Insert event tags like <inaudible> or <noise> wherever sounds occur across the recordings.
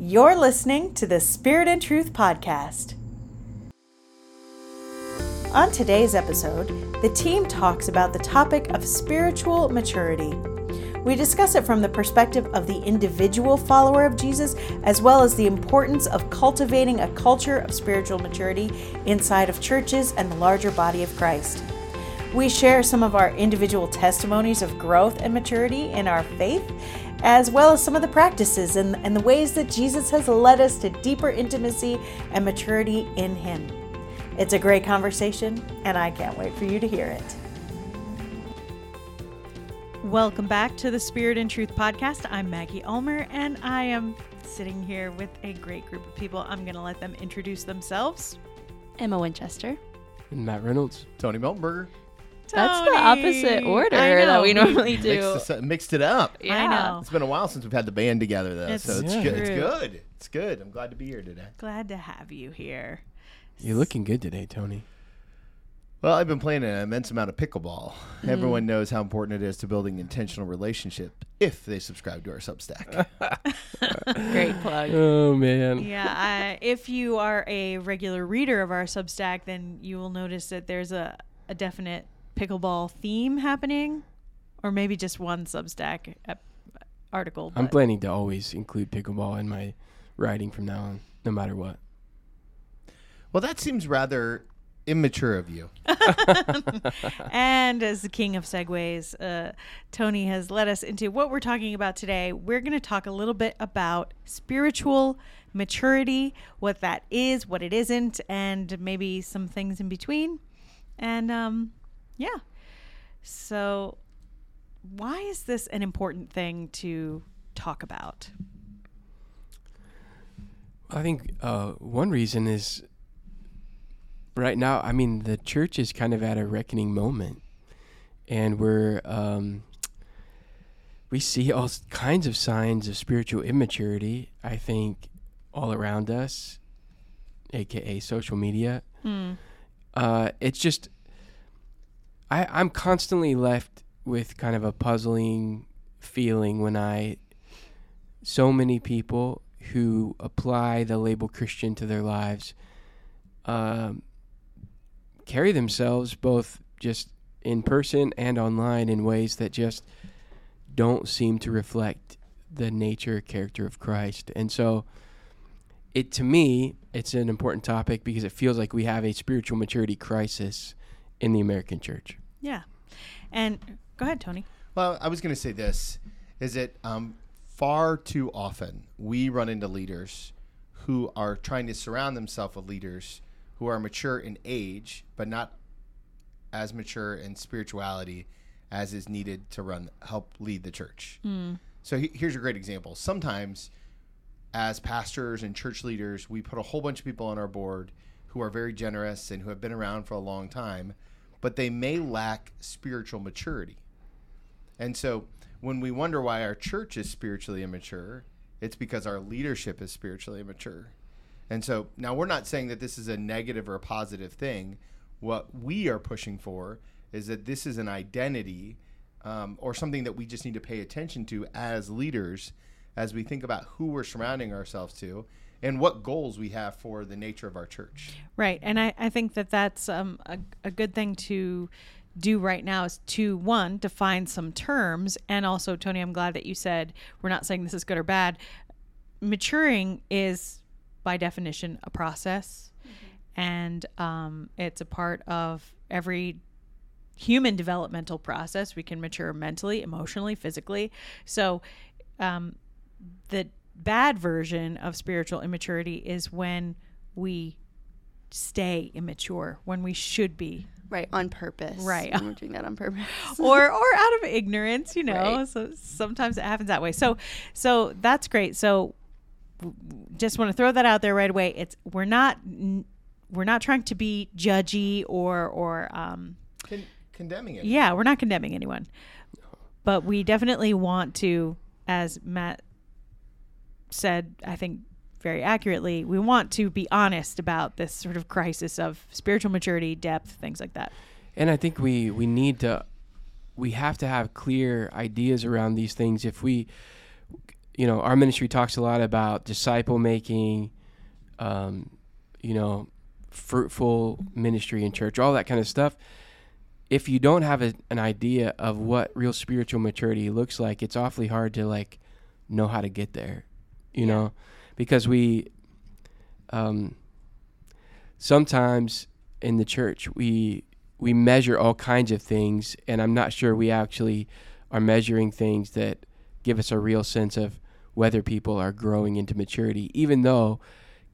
You're listening to the Spirit and Truth Podcast. On today's episode, the team talks about the topic of spiritual maturity. We discuss it from the perspective of the individual follower of Jesus, as well as the importance of cultivating a culture of spiritual maturity inside of churches and the larger body of Christ. We share some of our individual testimonies of growth and maturity in our faith, as well as some of the practices and, and the ways that Jesus has led us to deeper intimacy and maturity in Him. It's a great conversation, and I can't wait for you to hear it. Welcome back to the Spirit and Truth podcast. I'm Maggie Ulmer, and I am sitting here with a great group of people. I'm going to let them introduce themselves. Emma Winchester. And Matt Reynolds. Tony Miltenberger. That's the opposite order that we normally do. Mixed, us- mixed it up. yeah. I know. It's been a while since we've had the band together, though, It's so it's Yeah. good. It's good. It's good. I'm glad to be here today. Glad to have you here. You're looking good today, Tony. Well, I've been playing an immense amount of pickleball. Mm-hmm. Everyone knows how important it is to building intentional relationship if they subscribe to our Substack. <laughs> Great plug. Oh man. Yeah, I, if you are a regular reader of our Substack, then you will notice that there's a, a definite pickleball theme happening, or maybe just one Substack ep- article. I'm planning to always include pickleball in my writing from now on, no matter what. well, that seems rather immature of you. <laughs> <laughs> And as the king of segues, uh, Tony has led us into what we're talking about today. We're going to talk a little bit about spiritual maturity, what that is, what it isn't, and maybe some things in between. And um, yeah. So, why is this an important thing to talk about? I think uh, one reason is right now. I mean, the church is kind of at a reckoning moment, and we're um, we see all kinds of signs of spiritual immaturity. I think all around us, aka social media. Uh, it's just I, I'm constantly left with kind of a puzzling feeling when I so many people who apply the label Christian to their lives um, carry themselves both just in person and online in ways that just don't seem to reflect the nature character of Christ. And so it to me it's an important topic because it feels like we have a spiritual maturity crisis in the American church. Yeah. And go ahead, Tony. Well, I was going to say this is that um, far too often we run into leaders who are trying to surround themselves with leaders who are mature in age, but not as mature in spirituality as is needed to run help lead the church. So he, here's a great example. Sometimes, as pastors and church leaders, we put a whole bunch of people on our board who are very generous and who have been around for a long time, but they may lack spiritual maturity. And so when we wonder why our church is spiritually immature, it's because our leadership is spiritually immature. And so now we're not saying that this is a negative or a positive thing. What we are pushing for is that this is an identity um, or something that we just need to pay attention to as leaders as we think about who we're surrounding ourselves to and what goals we have for the nature of our church. Right. And I, I think that that's um, a, a good thing to do right now is to one, define some terms. And also, Tony, I'm glad that you said we're not saying this is good or bad. Maturing is, by definition, a process. And um, it's a part of every human developmental process. We can mature mentally, emotionally, physically. So, um, the bad version of spiritual immaturity is when we stay immature when we should be Right, on purpose. Right. And we're doing that on purpose. <laughs> or or out of ignorance you know Right. so sometimes it happens that way so so that's great so w- w- just want to throw that out there right away it's we're not we're not trying to be judgy or or um Con- condemning it. yeah we're not condemning anyone but we definitely want to as matt said i think very accurately we want to be honest about this sort of crisis of spiritual maturity depth things like that. And I think we we need to we have to have clear ideas around these things. If we you know, our ministry talks a lot about disciple making, um, you know, fruitful ministry in church, all that kind of stuff. If you don't have a, an idea of what real spiritual maturity looks like, it's awfully hard to like know how to get there, you Yeah. know, because we, um, sometimes in the church we we measure all kinds of things, and I'm not sure we actually are measuring things that give us a real sense of whether people are growing into maturity, even though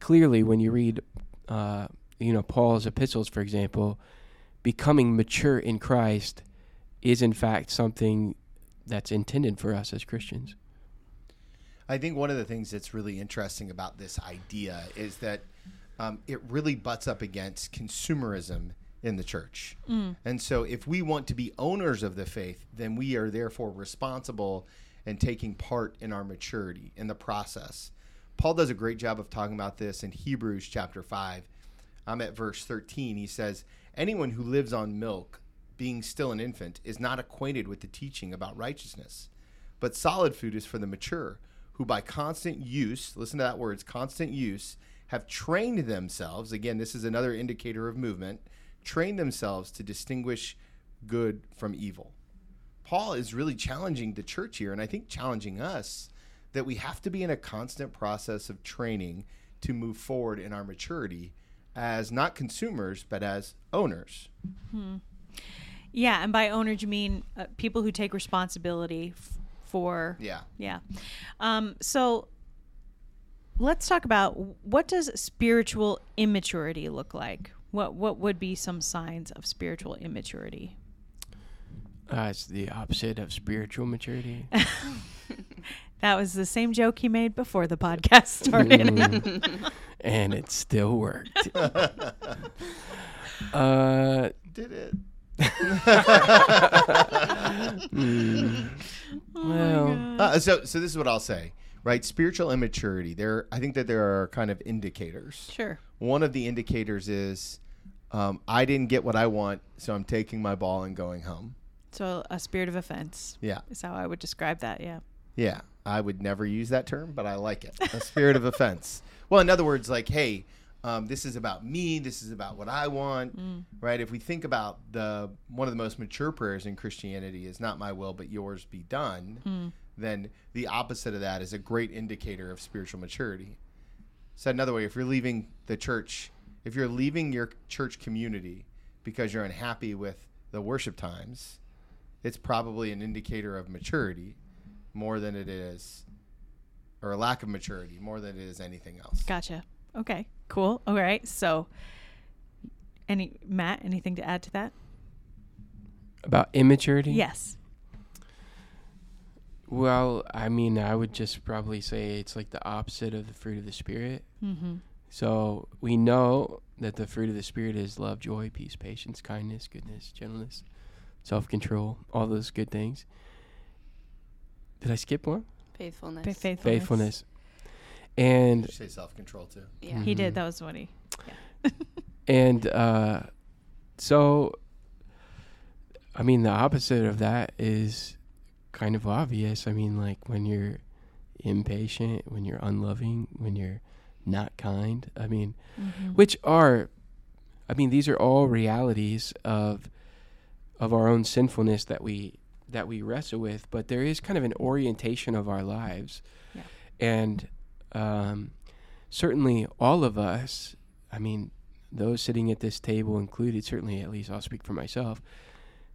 clearly when you read, uh, you know, Paul's epistles, for example, becoming mature in Christ is in fact something that's intended for us as Christians. I think one of the things that's really interesting about this idea is that um, it really butts up against consumerism in the church. And so, if we want to be owners of the faith, then we are therefore responsible and taking part in our maturity in the process. Paul does a great job of talking about this in Hebrews chapter 5. I'm at verse 13. He says, Anyone who lives on milk, being still an infant, is not acquainted with the teaching about righteousness. But solid food is for the mature, who by constant use, listen to that words, constant use, have trained themselves. Again, this is another indicator of movement, trained themselves to distinguish good from evil. Paul is really challenging the church here, and I think challenging us that we have to be in a constant process of training to move forward in our maturity as not consumers, but as owners. Yeah, and by owners you mean uh, people who take responsibility for Yeah. Yeah. Um, so let's talk about what does spiritual immaturity look like? What what would be some signs of spiritual immaturity? Uh, it's the opposite of spiritual maturity. <laughs> <laughs> That was the same joke he made before the podcast <laughs> started. and it still worked. uh, Did it? <laughs> mm, well, Uh, so, so this is what I'll say, right? Spiritual immaturity. There, I think that there are kind of indicators. sure. One of the indicators is um, I didn't get what I want, so I'm taking my ball and going home. So a spirit of offense Yeah, is how I would describe that. Yeah. yeah. I would never use that term, but I like it. A spirit of <laughs> offense. Well, in other words, like, hey, um, this is about me. This is about what I want, right? If we think about the one of the most mature prayers in Christianity is "Not my will, but yours be done," then the opposite of that is a great indicator of spiritual maturity. Said another way, if you're leaving the church, if you're leaving your church community because you're unhappy with the worship times, it's probably an indicator of maturity more than it is, or a lack of maturity more than it is anything else. Gotcha. Okay. Cool. All right. So any Matt, anything to add to that? about immaturity? Yes. Well, I mean, I would just probably say it's like the opposite of the fruit of the Spirit. Mm-hmm. So we know that the fruit of the Spirit is love, joy, peace, patience, kindness, goodness, gentleness, self control, all those good things. Did I skip one? Faithfulness. Faithfulness. Faithfulness. And Did you say self control too? Yeah. He Mhm. did. That was what <laughs> he. and uh, so i mean the opposite of that is kind of obvious i mean like when you're impatient when you're unloving when you're not kind i mean Mhm. which are i mean these are all realities of of our own sinfulness that we that we wrestle with but there is kind of an orientation of our lives Yeah. and um, certainly all of us i mean those sitting at this table included certainly at least i'll speak for myself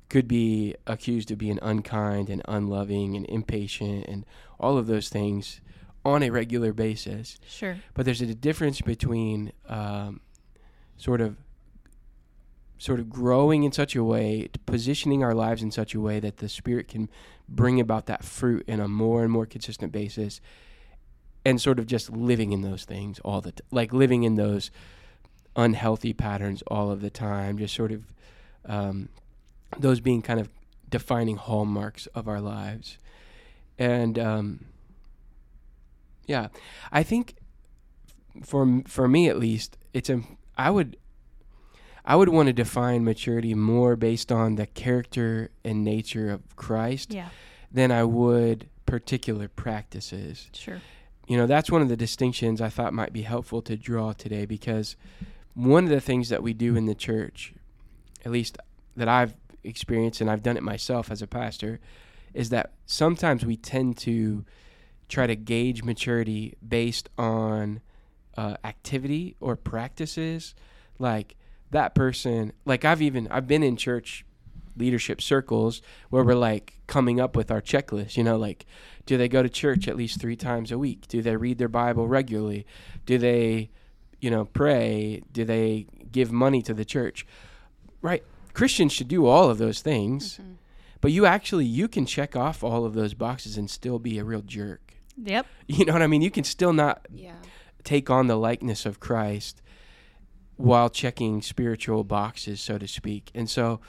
could be accused of being unkind and unloving and impatient and all of those things on a regular basis Sure. but there's a difference between um, sort of sort of growing in such a way positioning our lives in such a way that the spirit can bring about that fruit in a more and more consistent basis and sort of just living in those things all the t- like living in those unhealthy patterns all of the time just sort of um, those being kind of defining hallmarks of our lives and um, yeah i think for for me at least it's a i would i would want to define maturity more based on the character and nature of christ Yeah. than i would particular practices. Sure. You know, that's one of the distinctions I thought might be helpful to draw today because one of the things that we do in the church, at least that I've experienced and I've done it myself as a pastor, is that sometimes we tend to try to gauge maturity based on uh, activity or practices. Like that person like i've even i've been in church leadership circles where we're like coming up with our checklist you know like do they go to church at least three times a week do they read their bible regularly do they you know pray do they give money to the church right christians should do all of those things Mm-hmm. but you actually you can check off all of those boxes and still be a real jerk Yep. <laughs> you know what i mean you can still not Yeah. take on the likeness of Christ while checking spiritual boxes, so to speak. And so,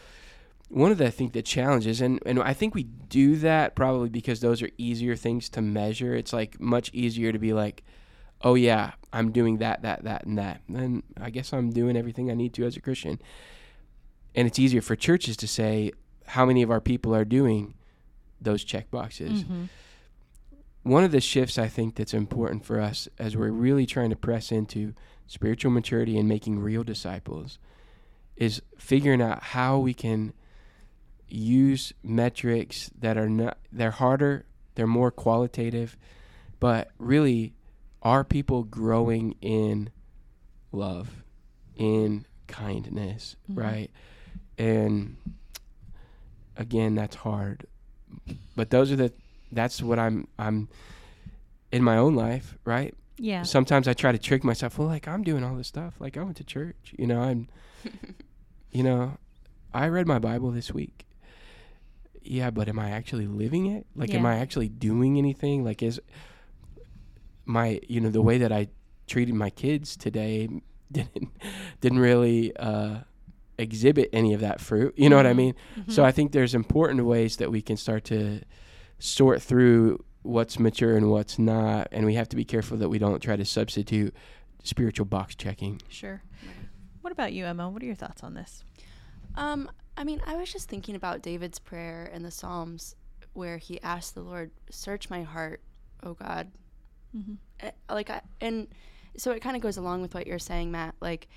one of the I think the challenges, and and I think we do that probably because those are easier things to measure. It's like much easier to be like, oh yeah, I'm doing that, that, that, and that. Then I guess I'm doing everything I need to as a Christian. And it's easier for churches to say how many of our people are doing those check boxes Mm-hmm. one of the shifts I think that's important for us as we're really trying to press into spiritual maturity and making real disciples is figuring out how we can use metrics that are not they're harder, they're more qualitative, but really are people growing in love, in kindness, Mhm. right? And again, that's hard. But those are the that's what I'm I'm in my own life, right? Yeah. Sometimes I try to trick myself. Well, like I'm doing all this stuff. Like I went to church. You know, I'm. <laughs> you know, I read my Bible this week. Yeah, but am I actually living it? Like, am I actually doing anything? Like, is my you know the way that I treated my kids today <laughs> didn't didn't really uh, exhibit any of that fruit. You know what I Mhm. mean? So I think there's important ways that we can start to sort through what's mature and what's not, and we have to be careful that we don't try to substitute spiritual box checking. Sure. What about you, Emma? What are your thoughts on this? Um, I mean, I was just thinking about David's prayer in the Psalms where he asked the Lord, "Search my heart, oh God." Mm-hmm. Eh, Like I and so it kind of goes along with what you're saying, Matt. Like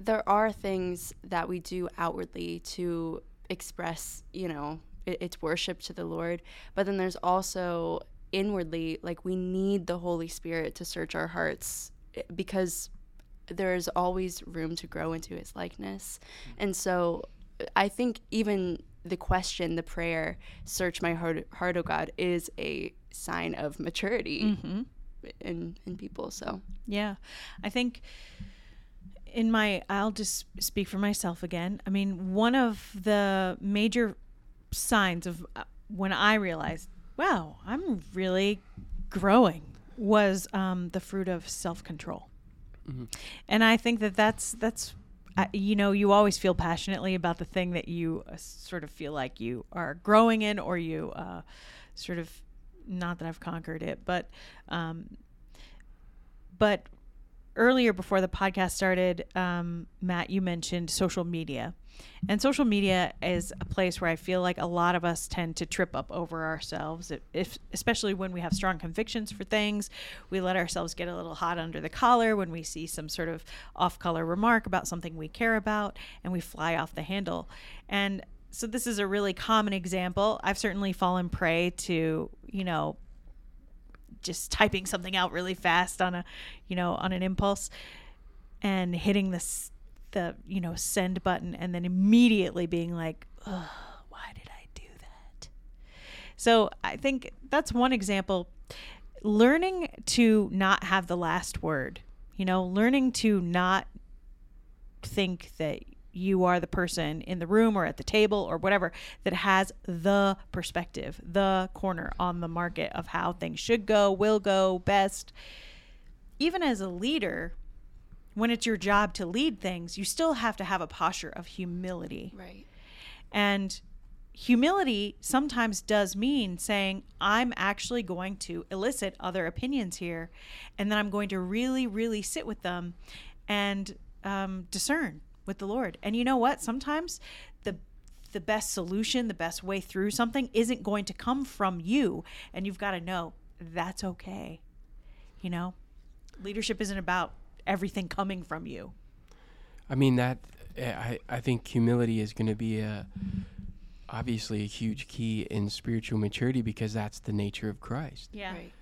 there are things that we do outwardly to express, you know, it, it's worship to the Lord, but then there's also inwardly like we need the Holy Spirit to search our hearts eh, because there's always room to grow into his likeness. And so I think even the question, the prayer, search my heart, heart oh God, is a sign of maturity Mm-hmm. in, in people. So, Yeah. I think in my, I'll just speak for myself again. I mean, one of the major signs of uh, when I realized, wow, I'm really growing was um, the fruit of self control. And I think that that's, that's, uh, you know, you always feel passionately about the thing that you uh, sort of feel like you are growing in or you uh, sort of, not that I've conquered it, but, um, but earlier before the podcast started, um, Matt, you mentioned social media. And social media is a place where I feel like a lot of us tend to trip up over ourselves, if, especially when we have strong convictions for things. We let ourselves get a little hot under the collar when we see some sort of off-color remark about something we care about, and we fly off the handle. And so this is a really common example. I've certainly fallen prey to, you know, just typing something out really fast on a you know on an impulse and hitting this the you know send button and then immediately being like why did i do that so i think that's one example learning to not have the last word you know learning to not think that you are the person in the room or at the table or whatever that has the perspective, the corner on the market of how things should go, will go, best. Even as a leader, when it's your job to lead things, you still have to have a posture of humility. right. And humility sometimes does mean saying, I'm actually going to elicit other opinions here, and then I'm going to really, really sit with them and um, discern with the Lord. And you know what? Sometimes the the best solution, the best way through something isn't going to come from you. And you've got to know that's okay. You know, leadership isn't about everything coming from you. I mean that I I think humility is going to be a obviously a huge key in spiritual maturity because that's the nature of Christ. Yeah. Right.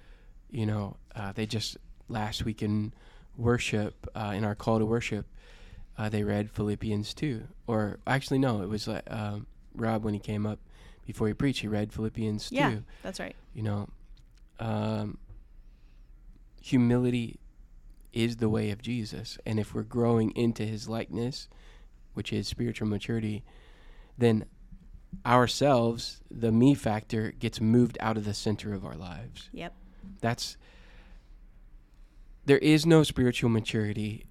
You know, uh, they just last week in worship uh, in our call to worship, uh, they read Philippians two, or actually no, it was uh, um, Rob when he came up before he preached, he read Philippians Yeah, two. that's right. You know, um, humility is the way of Jesus, and if we're growing into His likeness, which is spiritual maturity, then ourselves, the me factor, gets moved out of the center of our lives. Yep. That's there is no spiritual maturity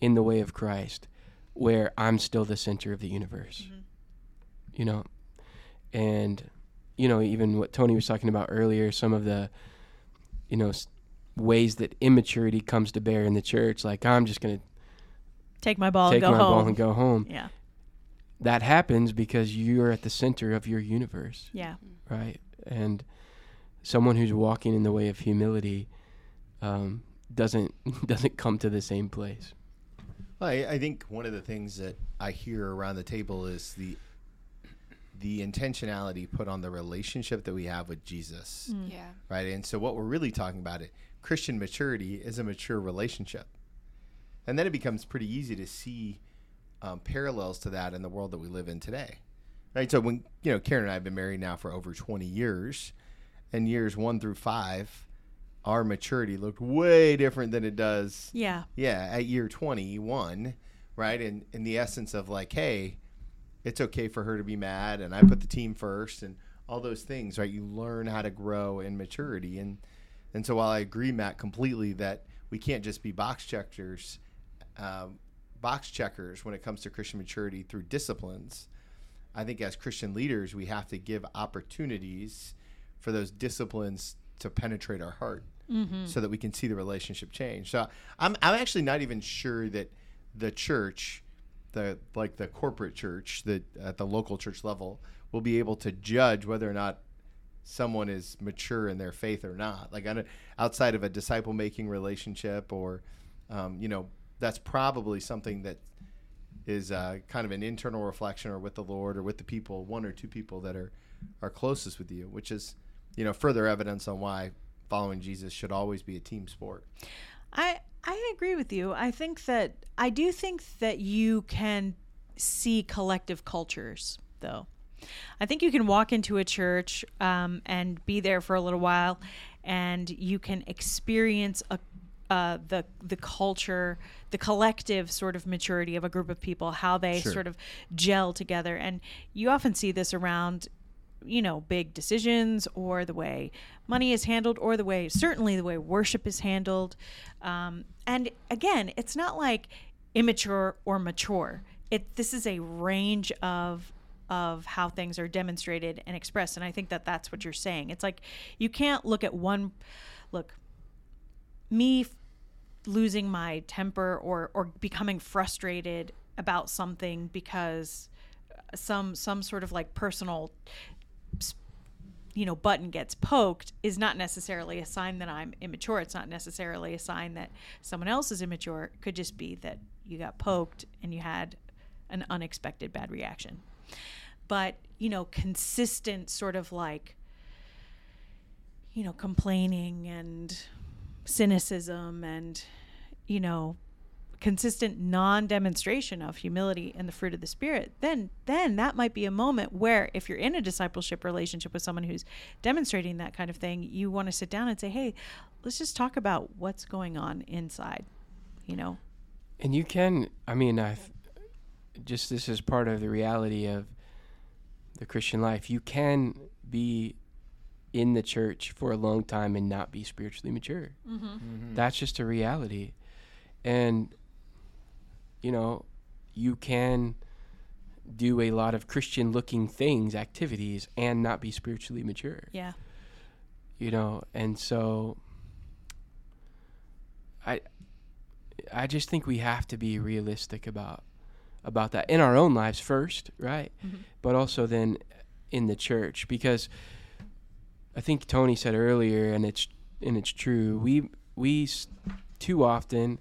in the way of Christ where I'm still the center of the universe. Mm-hmm. You know, and you know even what Tony was talking about earlier, some of the you know ways that immaturity comes to bear in the church, like I'm just gonna Take my ball take and my go ball home. and go home. Yeah. That happens because you're at the center of your universe. Yeah. right? And someone who's walking in the way of humility um, doesn't <laughs> doesn't come to the same place. Well, I, I think one of the things that I hear around the table is the the intentionality put on the relationship that we have with Jesus, Yeah. right? And so, what we're really talking about it Christian maturity is a mature relationship, and then it becomes pretty easy to see um, parallels to that in the world that we live in today, right? So, when you know Karen and I have been married now for over twenty years, and years one through five, our maturity looked way different than it does Yeah. yeah, at year 21, right? And in the essence of like, hey, it's okay for her to be mad and I put the team first and all those things, right? You learn how to grow in maturity. And and so while I agree, Matt, completely that we can't just be box checkers, um, box checkers when it comes to Christian maturity through disciplines. I think as Christian leaders, we have to give opportunities for those disciplines to penetrate our heart so that we can see the relationship change. So I'm, I'm actually not even sure that the church, the like the corporate church that at the local church level will be able to judge whether or not someone is mature in their faith or not. Like outside of a disciple making relationship or, um, you know, that's probably something that is uh, kind of an internal reflection or with the Lord or with the people, one or two people that are, are closest with you, which is, you know, further evidence on why following Jesus should always be a team sport. I I agree with you. I think that I do think that you can see collective cultures, though. I think you can walk into a church um, and be there for a little while, and you can experience a uh, the the culture, the collective sort of maturity of a group of people, how they Sure. sort of gel together, and you often see this around you know big decisions or the way money is handled or the way certainly the way worship is handled. Um, and again it's not like immature or mature. It this is a range of of how things are demonstrated and expressed and i think that that's what you're saying it's like you can't look at one look me f- losing my temper or or becoming frustrated about something because some some sort of like personal you know button gets poked is not necessarily a sign that I'm immature. It's not necessarily a sign that someone else is immature. It could just be that you got poked and you had an unexpected bad reaction. But, you know, consistent sort of like you know, complaining and cynicism and you know, consistent non-demonstration of humility and the fruit of the spirit then then that might be a moment where if you're in a discipleship relationship with someone who's demonstrating that kind of thing you want to sit down and say hey let's just talk about what's going on inside you know? And you can, I mean, I just this is part of the reality of the Christian life. You can be in the church for a long time and not be spiritually mature. Mm-hmm. Mm-hmm. That's just a reality. And, you know, you can do a lot of Christian looking things, activities, and not be spiritually mature yeah you know and so i i just think we have to be realistic about about that in our own lives first, right? Mhm. But also then in the church because I think Tony said earlier, and it's and it's true. We we too often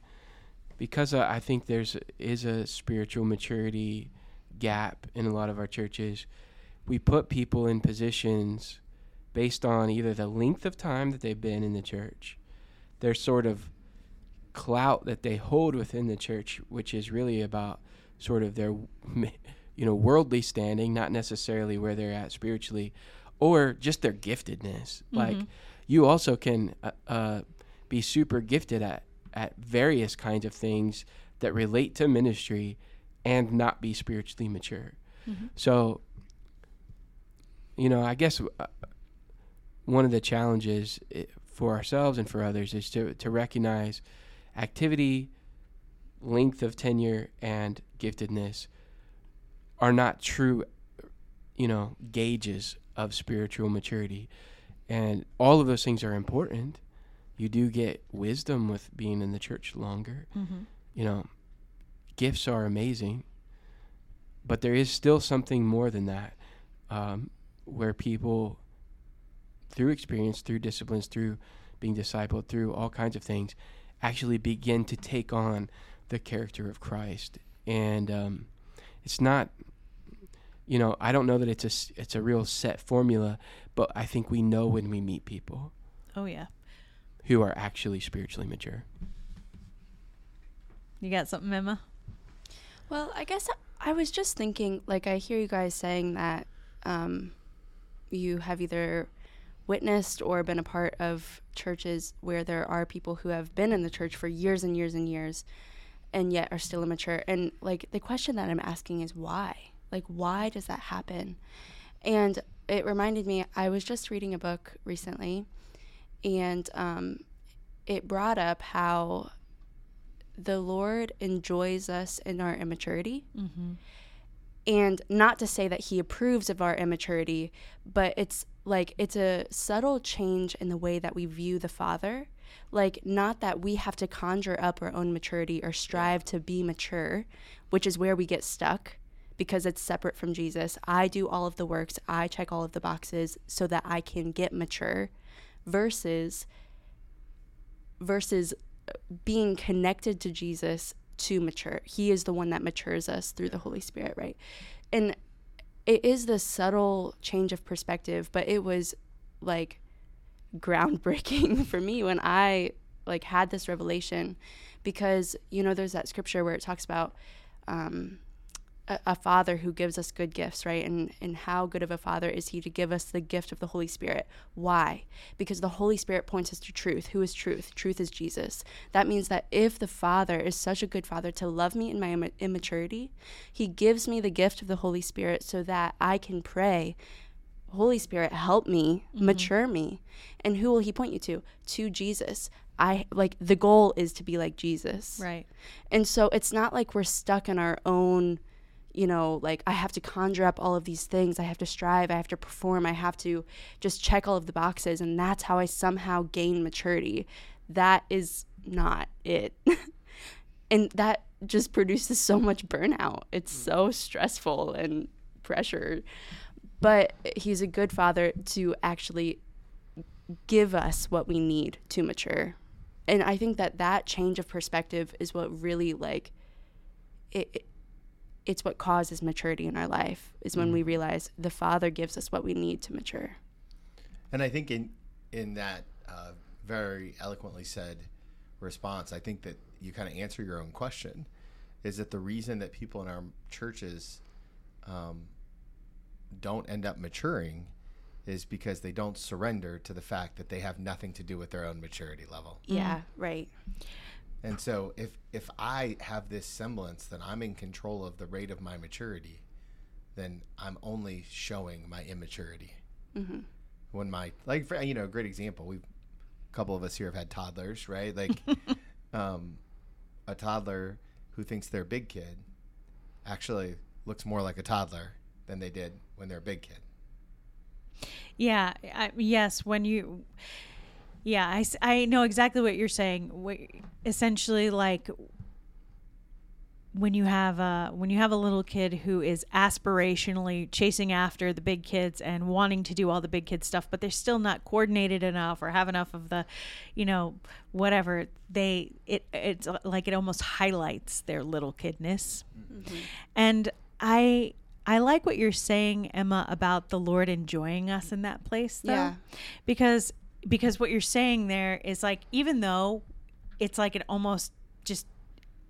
because uh, I think there's is a spiritual maturity gap in a lot of our churches. We put people in positions based on either the length of time that they've been in the church, their sort of clout that they hold within the church, which is really about sort of their <laughs> you know worldly standing, not necessarily where they're at spiritually, or just their giftedness. Like Mhm. you also can uh, uh, be super gifted at at various kinds of things that relate to ministry and not be spiritually mature. Mhm. So, you know, I guess uh, one of the challenges i- for ourselves and for others is to, to recognize activity, length of tenure, and giftedness are not true, you know, gauges of spiritual maturity. And all of those things are important. You do get wisdom with being in the church longer Mhm. you know, gifts are amazing, but there is still something more than that, um, where people, through experience, through disciplines, through being discipled, through all kinds of things, actually begin to take on the character of Christ. And um, it's not, you know, I don't know that it's a s- it's a real set formula, but I think we know when we meet people Oh yeah. who are actually spiritually mature. You got something, Emma? Well, I guess I was just thinking, like, I hear you guys saying that um, you have either witnessed or been a part of churches where there are people who have been in the church for years and years and years and yet are still immature. And, like, the question that I'm asking is why? Like, why does that happen? And it reminded me, I was just reading a book recently and um, it brought up how the Lord enjoys us in our immaturity. Mm-hmm. And not to say that he approves of our immaturity, but it's like it's a subtle change in the way that we view the Father. Like, not that we have to conjure up our own maturity or strive to be mature, which is where we get stuck because it's separate from Jesus. I do all of the works, I check all of the boxes so that I can get mature versus versus being connected to Jesus to mature. He is the one that matures us through the Holy Spirit, right? And it is this subtle change of perspective, but it was like groundbreaking <laughs> for me when I like had this revelation because you know there's that scripture where it talks about um, a, a father who gives us good gifts, right? And and how good of a father is he to give us the gift of the Holy Spirit? Why? Because the Holy Spirit points us to truth. Who is truth? Truth is Jesus. That means that if the Father is such a good father to love me in my Im- immaturity, he gives me the gift of the Holy Spirit so that I can pray. Holy Spirit, help me, mm-hmm. mature me. And who will he point you to? To Jesus. I like the goal is to be like Jesus. Right. And so it's not like we're stuck in our own, you know, like I have to conjure up all of these things. I have to strive. I have to perform. I have to just check all of the boxes. And that's how I somehow gain maturity. That is not it. <laughs> and that just produces so much burnout. It's mm. so stressful and pressure. But he's a good father to actually give us what we need to mature and I think that that change of perspective is what really like it, it it's what causes maturity in our life is when we realize the Father gives us what we need to mature. And I think in in that uh, very eloquently said response, I think that you kind of answer your own question. Is that the reason that people in our churches um, don't end up maturing is because they don't surrender to the fact that they have nothing to do with their own maturity level. Yeah, right. And so if if I have this semblance that I'm in control of the rate of my maturity, then I'm only showing my immaturity. hmm When my like for, you know, a great example, we a couple of us here have had toddlers, right? Like <laughs> um a toddler who thinks they're a big kid actually looks more like a toddler than they did when they're a big kid. Yeah. I, yes. When you, yeah, I, I know exactly what you're saying. Wh- Essentially, like when you have a when you have a little kid who is aspirationally chasing after the big kids and wanting to do all the big kid stuff but they're still not coordinated enough or have enough of the you know whatever they it it's like it almost highlights their little kidness mm-hmm. and i i like what you're saying emma about the lord enjoying us in that place though Yeah. because because what you're saying there is like even though it's like it almost just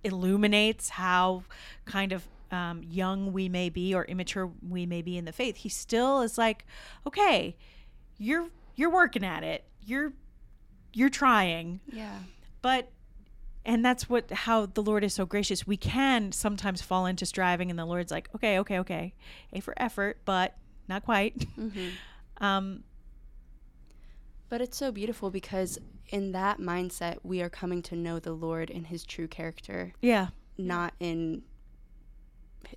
illuminates how kind of um, young we may be or immature we may be in the faith he still is like okay you're you're working at it you're you're trying Yeah. but and that's what how the lord is so gracious. We can sometimes fall into striving and the lord's like okay okay okay a for effort but not quite. <laughs> Um But it's so beautiful because in that mindset, we are coming to know the Lord in his true character, yeah. Not in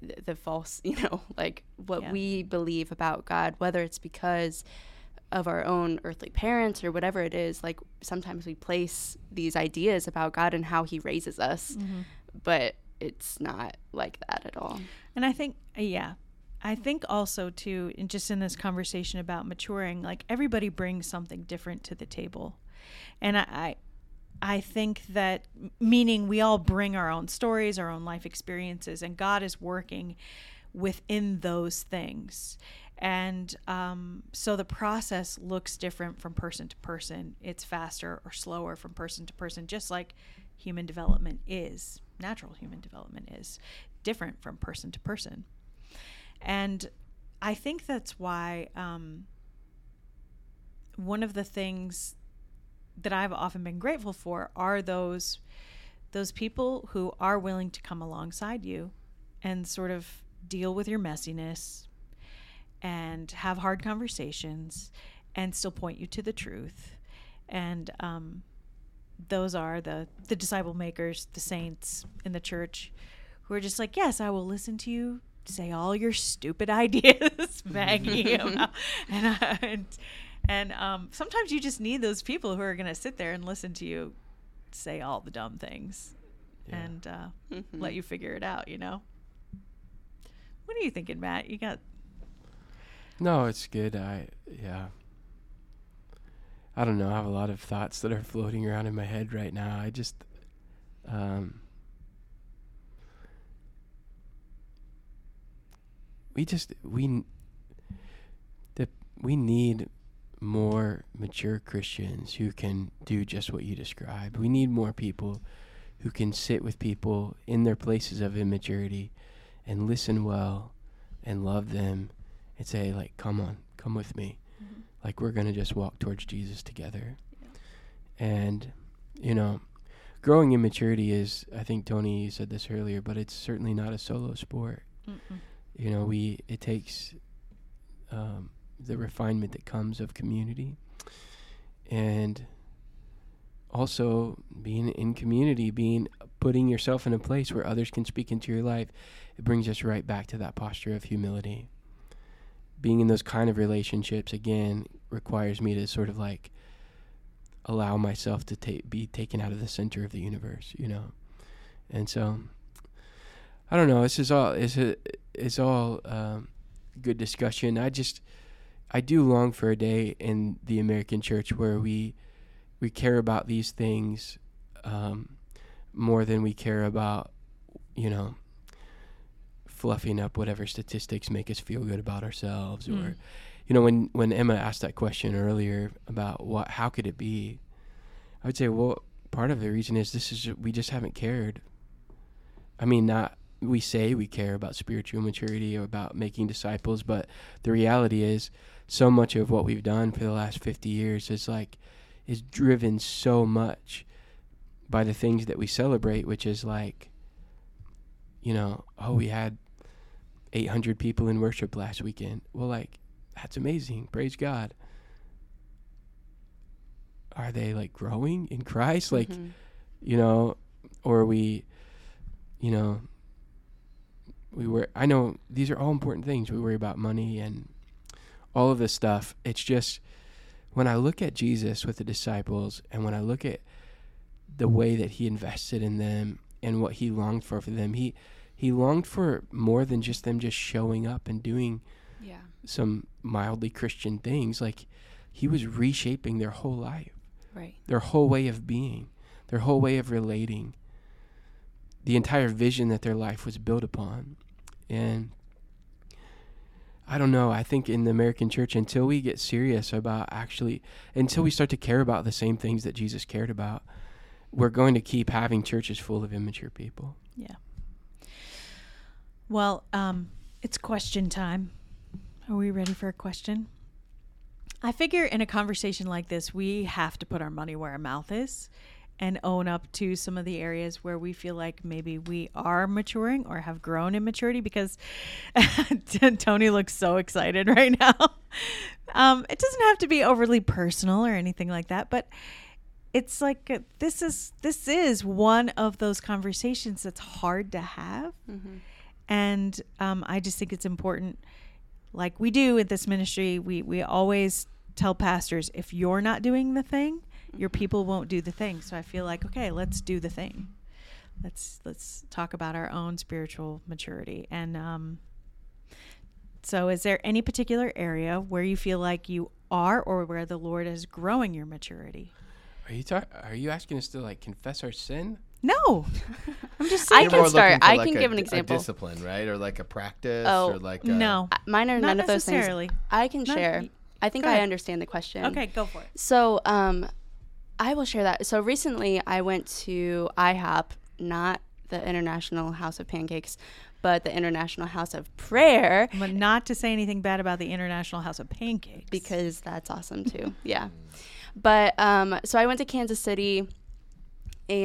the, the false, <laughs> you know, like what Yeah. we believe about God, whether it's because of our own earthly parents or whatever it is. Like sometimes we place these ideas about God and how he raises us, but it's not like that at all. And I think, uh, yeah, I think also too, in just in this conversation about maturing, like everybody brings something different to the table, and I, I, I think that meaning we all bring our own stories, our own life experiences, and God is working within those things. And um, so the process looks different from person to person. It's faster or slower from person to person, just like human development is, natural human development is different from person to person. And I think that's why um, one of the things that I've often been grateful for are those those people who are willing to come alongside you and sort of deal with your messiness and have hard conversations and still point you to the truth. And um, those are the the disciple makers, the saints in the church, who are just like, yes, I will listen to you say all your stupid <laughs> ideas, <laughs> Maggie, <laughs> and and and um, sometimes you just need those people who are going to sit there and listen to you say all the dumb things Yeah. and uh, let you figure it out. You know. What are you thinking, Matt? You got No, it's good. I yeah. I don't know. I have a lot of thoughts that are <laughs> floating around in my head right now. I just um we just we the we need more mature Christians who can do just what you described. We need more people who can sit with people in their places of immaturity and listen well and love them and say like come on come with me. Like we're gonna just walk towards jesus together. And you know growing in maturity is i think tony said this earlier but it's certainly not a solo sport. Mm-mm. you know we it takes um, the refinement that comes of community. And also being in community being putting yourself in a place where others can speak into your life it brings us right back to that posture of humility being in those kind of relationships again requires me to sort of like allow myself to ta- be taken out of the center of the universe you know? And so i don't know this is all it's, a, all um, good discussion. I just i do long for a day in the american church where we we care about these things um, more than we care about you know fluffing up whatever statistics make us feel good about ourselves or Mm. you know when when Emma asked that question earlier about what how could it be I would say well part of the reason is this is we just haven't cared I mean not we say we care about spiritual maturity or about making disciples but the reality is so much of what we've done for the last 50 years is like is driven so much by the things that we celebrate which is like you know oh we had 800 people in worship last weekend. Well like that's amazing. Praise god. Are they like growing in christ? Like Mhm. you know or we you know we were i know these are all important things. We worry about money and all of this stuff. It's just when i look at jesus with the disciples and when i look at the way that he invested in them and what he longed for for them he he longed for more than just them just showing up and doing Yeah. some mildly Christian things. Like he was reshaping their whole life, Right. their whole way of being, their whole way of relating, the entire vision that their life was built upon. And I don't know. I think in the American church, until we get serious about actually, until we start to care about the same things that Jesus cared about, we're going to keep having churches full of immature people. Yeah. Well, um, it's question time. Are we ready for a question? I figure in a conversation like this, we have to put our money where our mouth is and own up to some of the areas where we feel like maybe we are maturing or have grown in maturity because <laughs> Tony looks so excited <laughs> right now. Um, it doesn't have to be overly personal or anything like that, but it's like uh, this is this is one of those conversations that's hard to have and um, i just think it's important like we do in this ministry we we always tell pastors if you're not doing the thing your people won't do the thing. So i feel like okay let's do the thing. Let's let's talk about our own spiritual maturity. And um so is there any particular area where you feel like you are or where the lord is growing your maturity? Are you talk- Are you asking us to like confess our sin? No i'm just I saying You're can start. looking for I like can a- give an a example. discipline, right? Or like a practice, Oh, or like a, no Mine are none of those things. necessarily. I can Not- share. I think I understand the question. okay go for it So, um, I will share that. So recently, I went to IHOP, not the International House of Pancakes, but the International House of Prayer, but not to say anything bad about the international house of pancakes because that's awesome too. <laughs> yeah. But um, so I went to Kansas City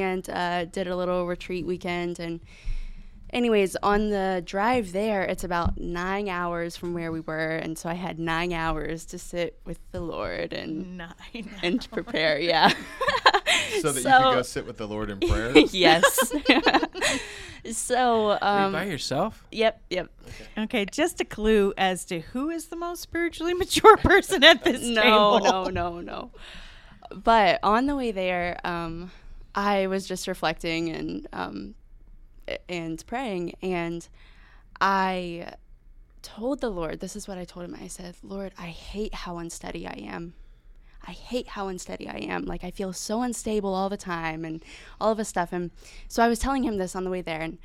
and uh, did a little retreat weekend. And, anyways, on the drive there, it's about nine hours from where we were. And so I had nine hours to sit with the Lord and, nine and to prepare. Yeah. <laughs> so that you So- can go sit with the Lord in prayer. <laughs> yes. <laughs> so, Are you um, by yourself? yep, yep. Okay, just a clue as to who is the most spiritually mature person at this time. No, table. no, no, no. But on the way there, um, I was just reflecting and um, and praying, and I told the Lord, this is what I told him. I said, Lord, I hate how unsteady I am. I hate how unsteady I am. Like I feel so unstable all the time and all of this stuff. And so I was telling him this on the way there, and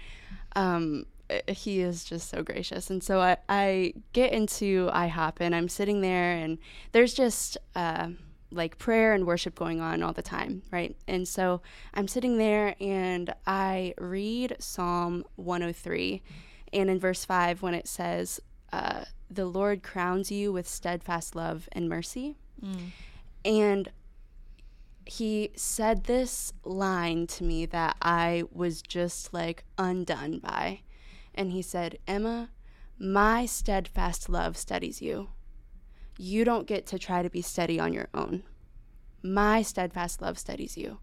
um, he is just so gracious. And so I, I get into IHOP and I'm sitting there, and there's just uh, like prayer and worship going on all the time, right? And so I'm sitting there and I read Psalm 103, and in verse 5, when it says, uh, The Lord crowns you with steadfast love and mercy. And he said this line to me that I was just like undone by. And he said, Emma, my steadfast love steadies you. You don't get to try to be steady on your own. My steadfast love steadies you.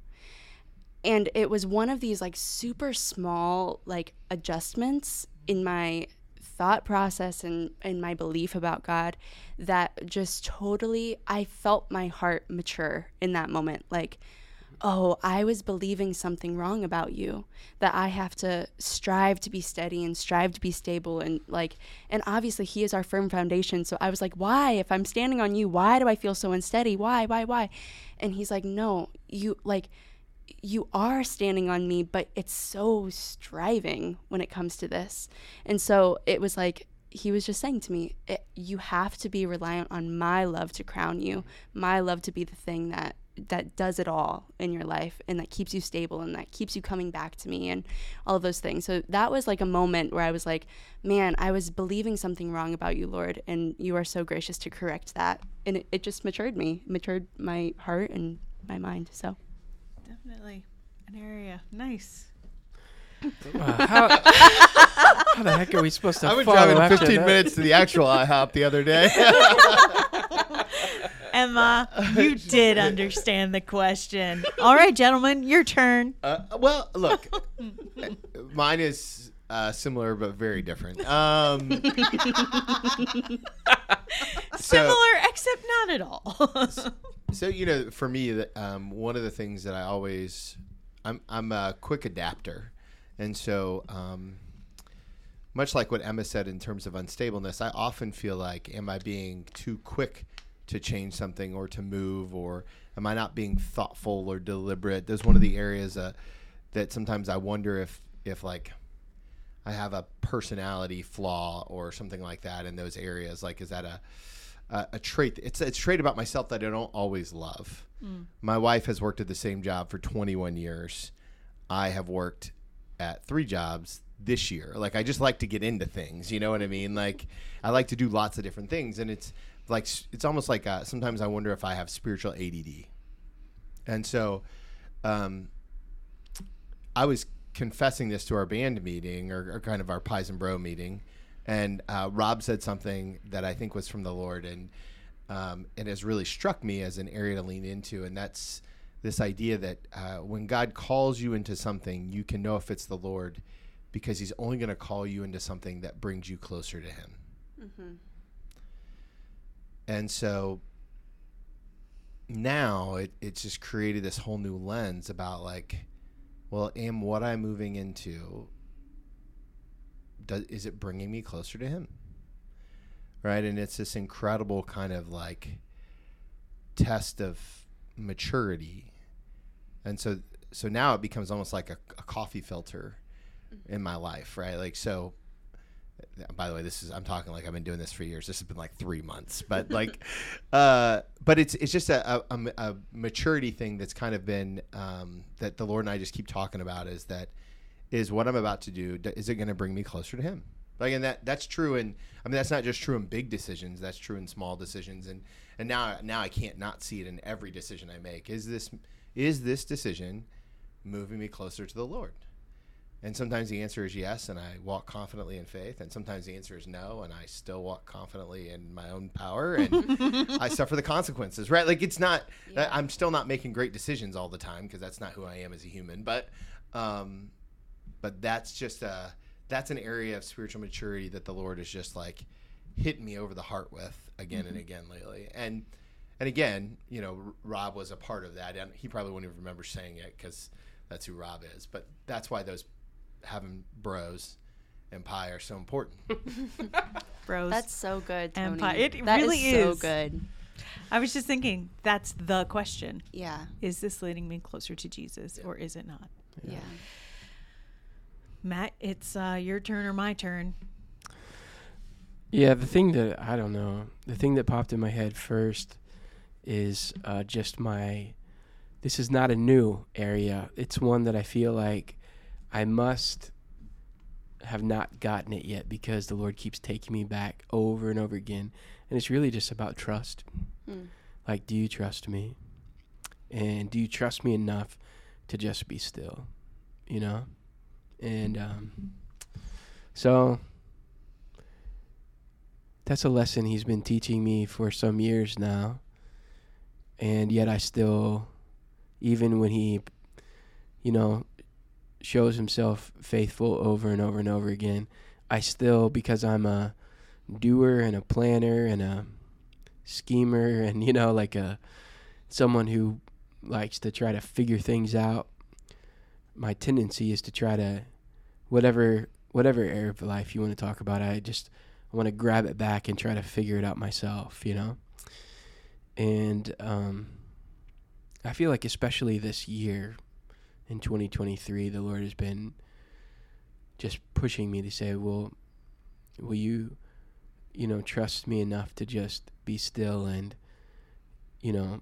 And it was one of these like super small like adjustments in my thought process and, and my belief about God that just totally I felt my heart mature in that moment. Like, oh, I was believing something wrong about you. That I have to strive to be steady and strive to be stable and like and obviously he is our firm foundation. So I was like, why? If I'm standing on you, why do I feel so unsteady? Why, why, why? And he's like, No, you like you are standing on me, but it's so striving when it comes to this. And so it was like he was just saying to me, you have to be reliant on my love to crown you, my love to be the thing that that does it all in your life and that keeps you stable and that keeps you coming back to me and all of those things. So that was like a moment where I was like, man, I was believing something wrong about you, Lord, and you are so gracious to correct that. And it, it just matured me, matured my heart and my mind. So Definitely an area. Nice. Wow, how, how the heck are we supposed to I was follow driving 15 that? minutes to the actual IHOP the other day. <laughs> <laughs> Emma, you <laughs> did understand the question. All right, gentlemen, your turn. uh, well, look, mine is uh, similar but very different. Um, <laughs> so, Similar, except not at all. so you know, for me, that um, one of the things that I always, I'm I'm a quick adapter, and so um, much like what Emma said in terms of unstableness, I often feel like, am I being too quick to change something or to move, or am I not being thoughtful or deliberate? There's one of the areas uh, that sometimes I wonder if, if like, I have a personality flaw or something like that in those areas. Like, is that a a, a trait? It's a trait about myself that I don't always love. My wife has worked at the same job for 21 years. I have worked at three jobs this year. Like I just like to get into things, you know what I mean? Like I like to do lots of different things and it's like it's almost like uh, sometimes I wonder if I have spiritual ADD. And so um I was confessing this to our band meeting or, or kind of our pies and bro meeting and uh, Rob said something that I think was from the Lord and um, it has really struck me as an area to lean into and that's this idea that uh, when God calls you into something, you can know if it's the Lord because He's only going to call you into something that brings you closer to Him. And so now it, it's just created this whole new lens about like, well, am what I'm moving into, does, is it bringing me closer to Him? Right. And it's this incredible kind of like test of maturity. And so, so now it becomes almost like a, a coffee filter mm-hmm. in my life, right? Like, so by the way, this is I'm talking like I've been doing this for years. This has been like three months, <laughs> but like, uh, but it's it's just a, a, a maturity thing that's kind of been um, that the Lord and I just keep talking about is that is what I'm about to do. Is it going to bring me closer to Him? Like, and that that's true. And I mean, that's not just true in big decisions. That's true in small decisions. And and now now I can't not see it in every decision I make. Is this is this decision moving me closer to the Lord? And sometimes the answer is yes, and I walk confidently in faith. And sometimes the answer is no, and I still walk confidently in my own power, and <laughs> I suffer the consequences. Right? Like it's not. Yeah. I'm still not making great decisions all the time because that's not who I am as a human. But, um, but that's just a that's an area of spiritual maturity that the Lord is just like hitting me over the heart with again and again lately. And and again, you know, Rob was a part of that, and he probably wouldn't even remember saying it because that's who Rob is. But that's why those having bros and pie are so important. <laughs> Bros. That's so good, Tony. Empire. It That really so is. So good. I was just thinking that's the question. Yeah. Is this leading me closer to Jesus or is it not? Yeah. Matt, it's uh, your turn or my turn. Yeah, the thing that I don't know, the thing that popped in my head first is uh, just my. This is not a new area. It's one that I feel like I must have not gotten it yet because the Lord keeps taking me back over and over again. And it's really just about trust. Mm. Like, do you trust me? And do you trust me enough to just be still? You know? And um, so that's a lesson he's been teaching me for some years now. And yet I still, even when he, you know, shows himself faithful over and over and over again, I still, because I'm a doer and a planner and a schemer and, you know, like a someone who likes to try to figure things out, my tendency is to try to, whatever whatever area of life you want to talk about, I just I want to grab it back and try to figure it out myself, you know? And um, I feel like, especially this year in 2023, the Lord has been just pushing me to say, well, will you, you know, trust me enough to just be still and, you know,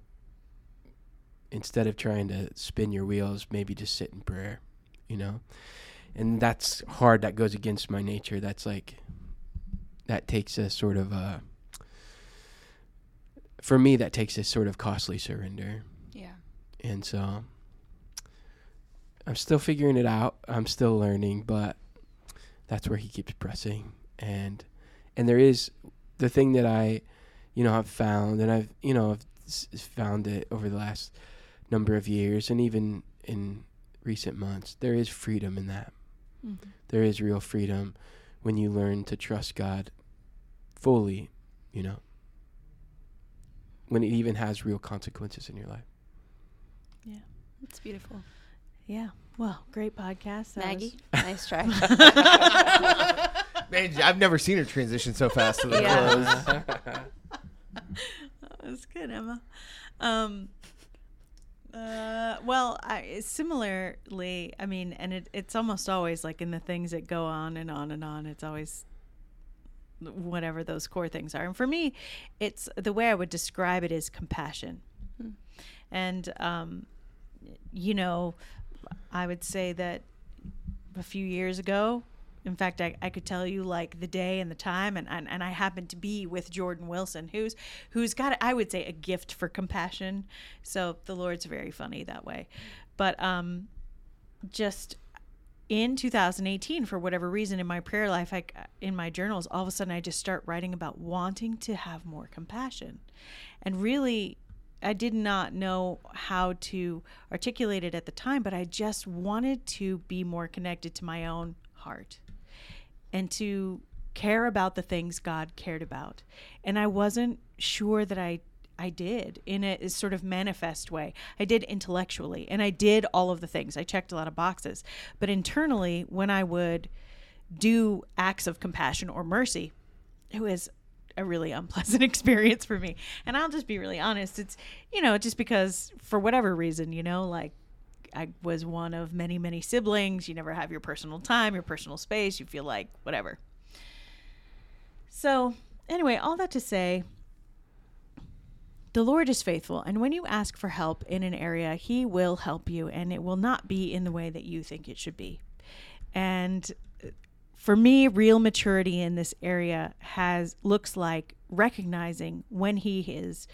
instead of trying to spin your wheels, maybe just sit in prayer, you know? And that's hard. That goes against my nature. That's like, that takes a sort of a for me that takes a sort of costly surrender Yeah. and so i'm still figuring it out i'm still learning but that's where he keeps pressing and and there is the thing that i you know i've found and i've you know i've found it over the last number of years and even in recent months there is freedom in that mm-hmm. there is real freedom when you learn to trust God fully, you know. When it even has real consequences in your life. Yeah, it's beautiful. Yeah. Well, great podcast. That Maggie, was- nice try. <laughs> Man, I've never seen her transition so fast to the Yeah. close. <laughs> That's good, Emma. Um, uh, well, I, similarly, I mean, and it, it's almost always like in the things that go on and on and on. It's always whatever those core things are. And for me, it's the way I would describe it is compassion. And, um, you know, I would say that a few years ago, in fact, I, I could tell you like the day and the time, and, and, and I happened to be with Jordan Wilson, who's who's got I would say a gift for compassion. So the Lord's very funny that way, but um, just in 2018 for whatever reason in my prayer life I, in my journals all of a sudden i just start writing about wanting to have more compassion and really i did not know how to articulate it at the time but i just wanted to be more connected to my own heart and to care about the things god cared about and i wasn't sure that i I did in a sort of manifest way. I did intellectually and I did all of the things. I checked a lot of boxes. But internally, when I would do acts of compassion or mercy, it was a really unpleasant <laughs> experience for me. And I'll just be really honest. It's, you know, just because for whatever reason, you know, like I was one of many, many siblings. You never have your personal time, your personal space. You feel like whatever. So, anyway, all that to say, the Lord is faithful, and when you ask for help in an area, He will help you, and it will not be in the way that you think it should be. And for me, real maturity in this area has looks like recognizing when He is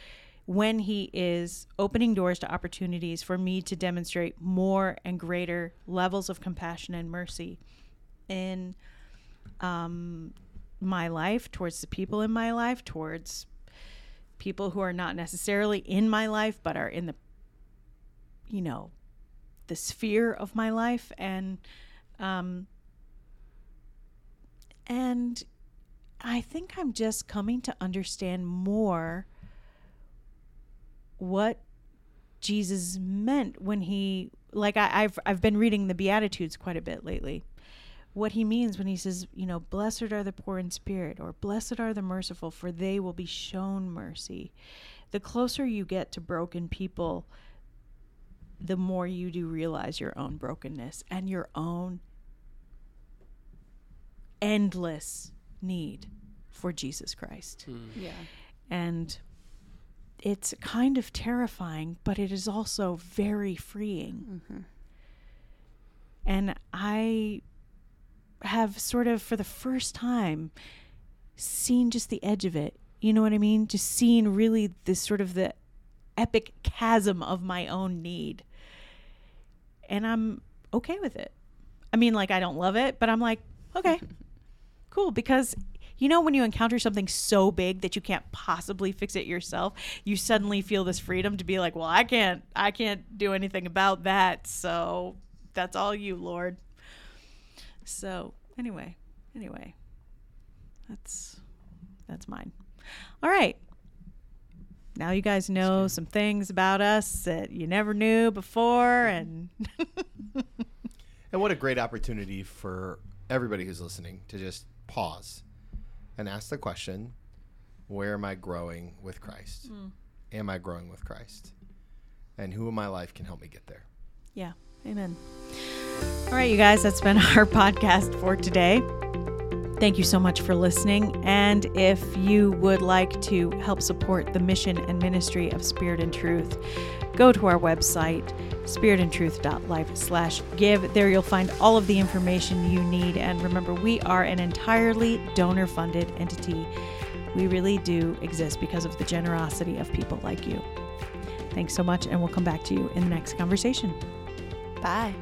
when he is opening doors to opportunities for me to demonstrate more and greater levels of compassion and mercy in um, my life towards the people in my life towards people who are not necessarily in my life but are in the you know the sphere of my life. And um and i think i'm just coming to understand more what jesus meant when he like I, i've i've been reading the beatitudes quite a bit lately what he means when he says, you know, blessed are the poor in spirit, or blessed are the merciful, for they will be shown mercy. The closer you get to broken people, the more you do realize your own brokenness and your own endless need for Jesus Christ. Hmm. Yeah. And it's kind of terrifying, but it is also very freeing. Mm-hmm. And I have sort of for the first time seen just the edge of it. You know what I mean? Just seeing really this sort of the epic chasm of my own need. And I'm okay with it. I mean, like, I don't love it, but I'm like, okay, <laughs> cool. Because, you know, when you encounter something so big that you can't possibly fix it yourself, you suddenly feel this freedom to be like, well, I can't, I can't do anything about that. So that's all you, Lord. So anyway, anyway, that's that's mine. All right. Now you guys know some things about us that you never knew before, and <laughs> And what a great opportunity for everybody who's listening to just pause and ask the question where am I growing with Christ? Hmm. Am I growing with Christ? And who in my life can help me get there? yeah, amen. All right, you guys, that's been <laughs> our podcast for today. Thank you so much for listening. And if you would like to help support the mission and ministry of Spirit and Truth, go to our website, spiritandtruth.life slash give. There you'll find all of the information you need. And remember, we are an entirely donor funded entity. We really do exist because of the generosity of people like you. Thanks so much, and we'll come back to you in the next conversation. Bye.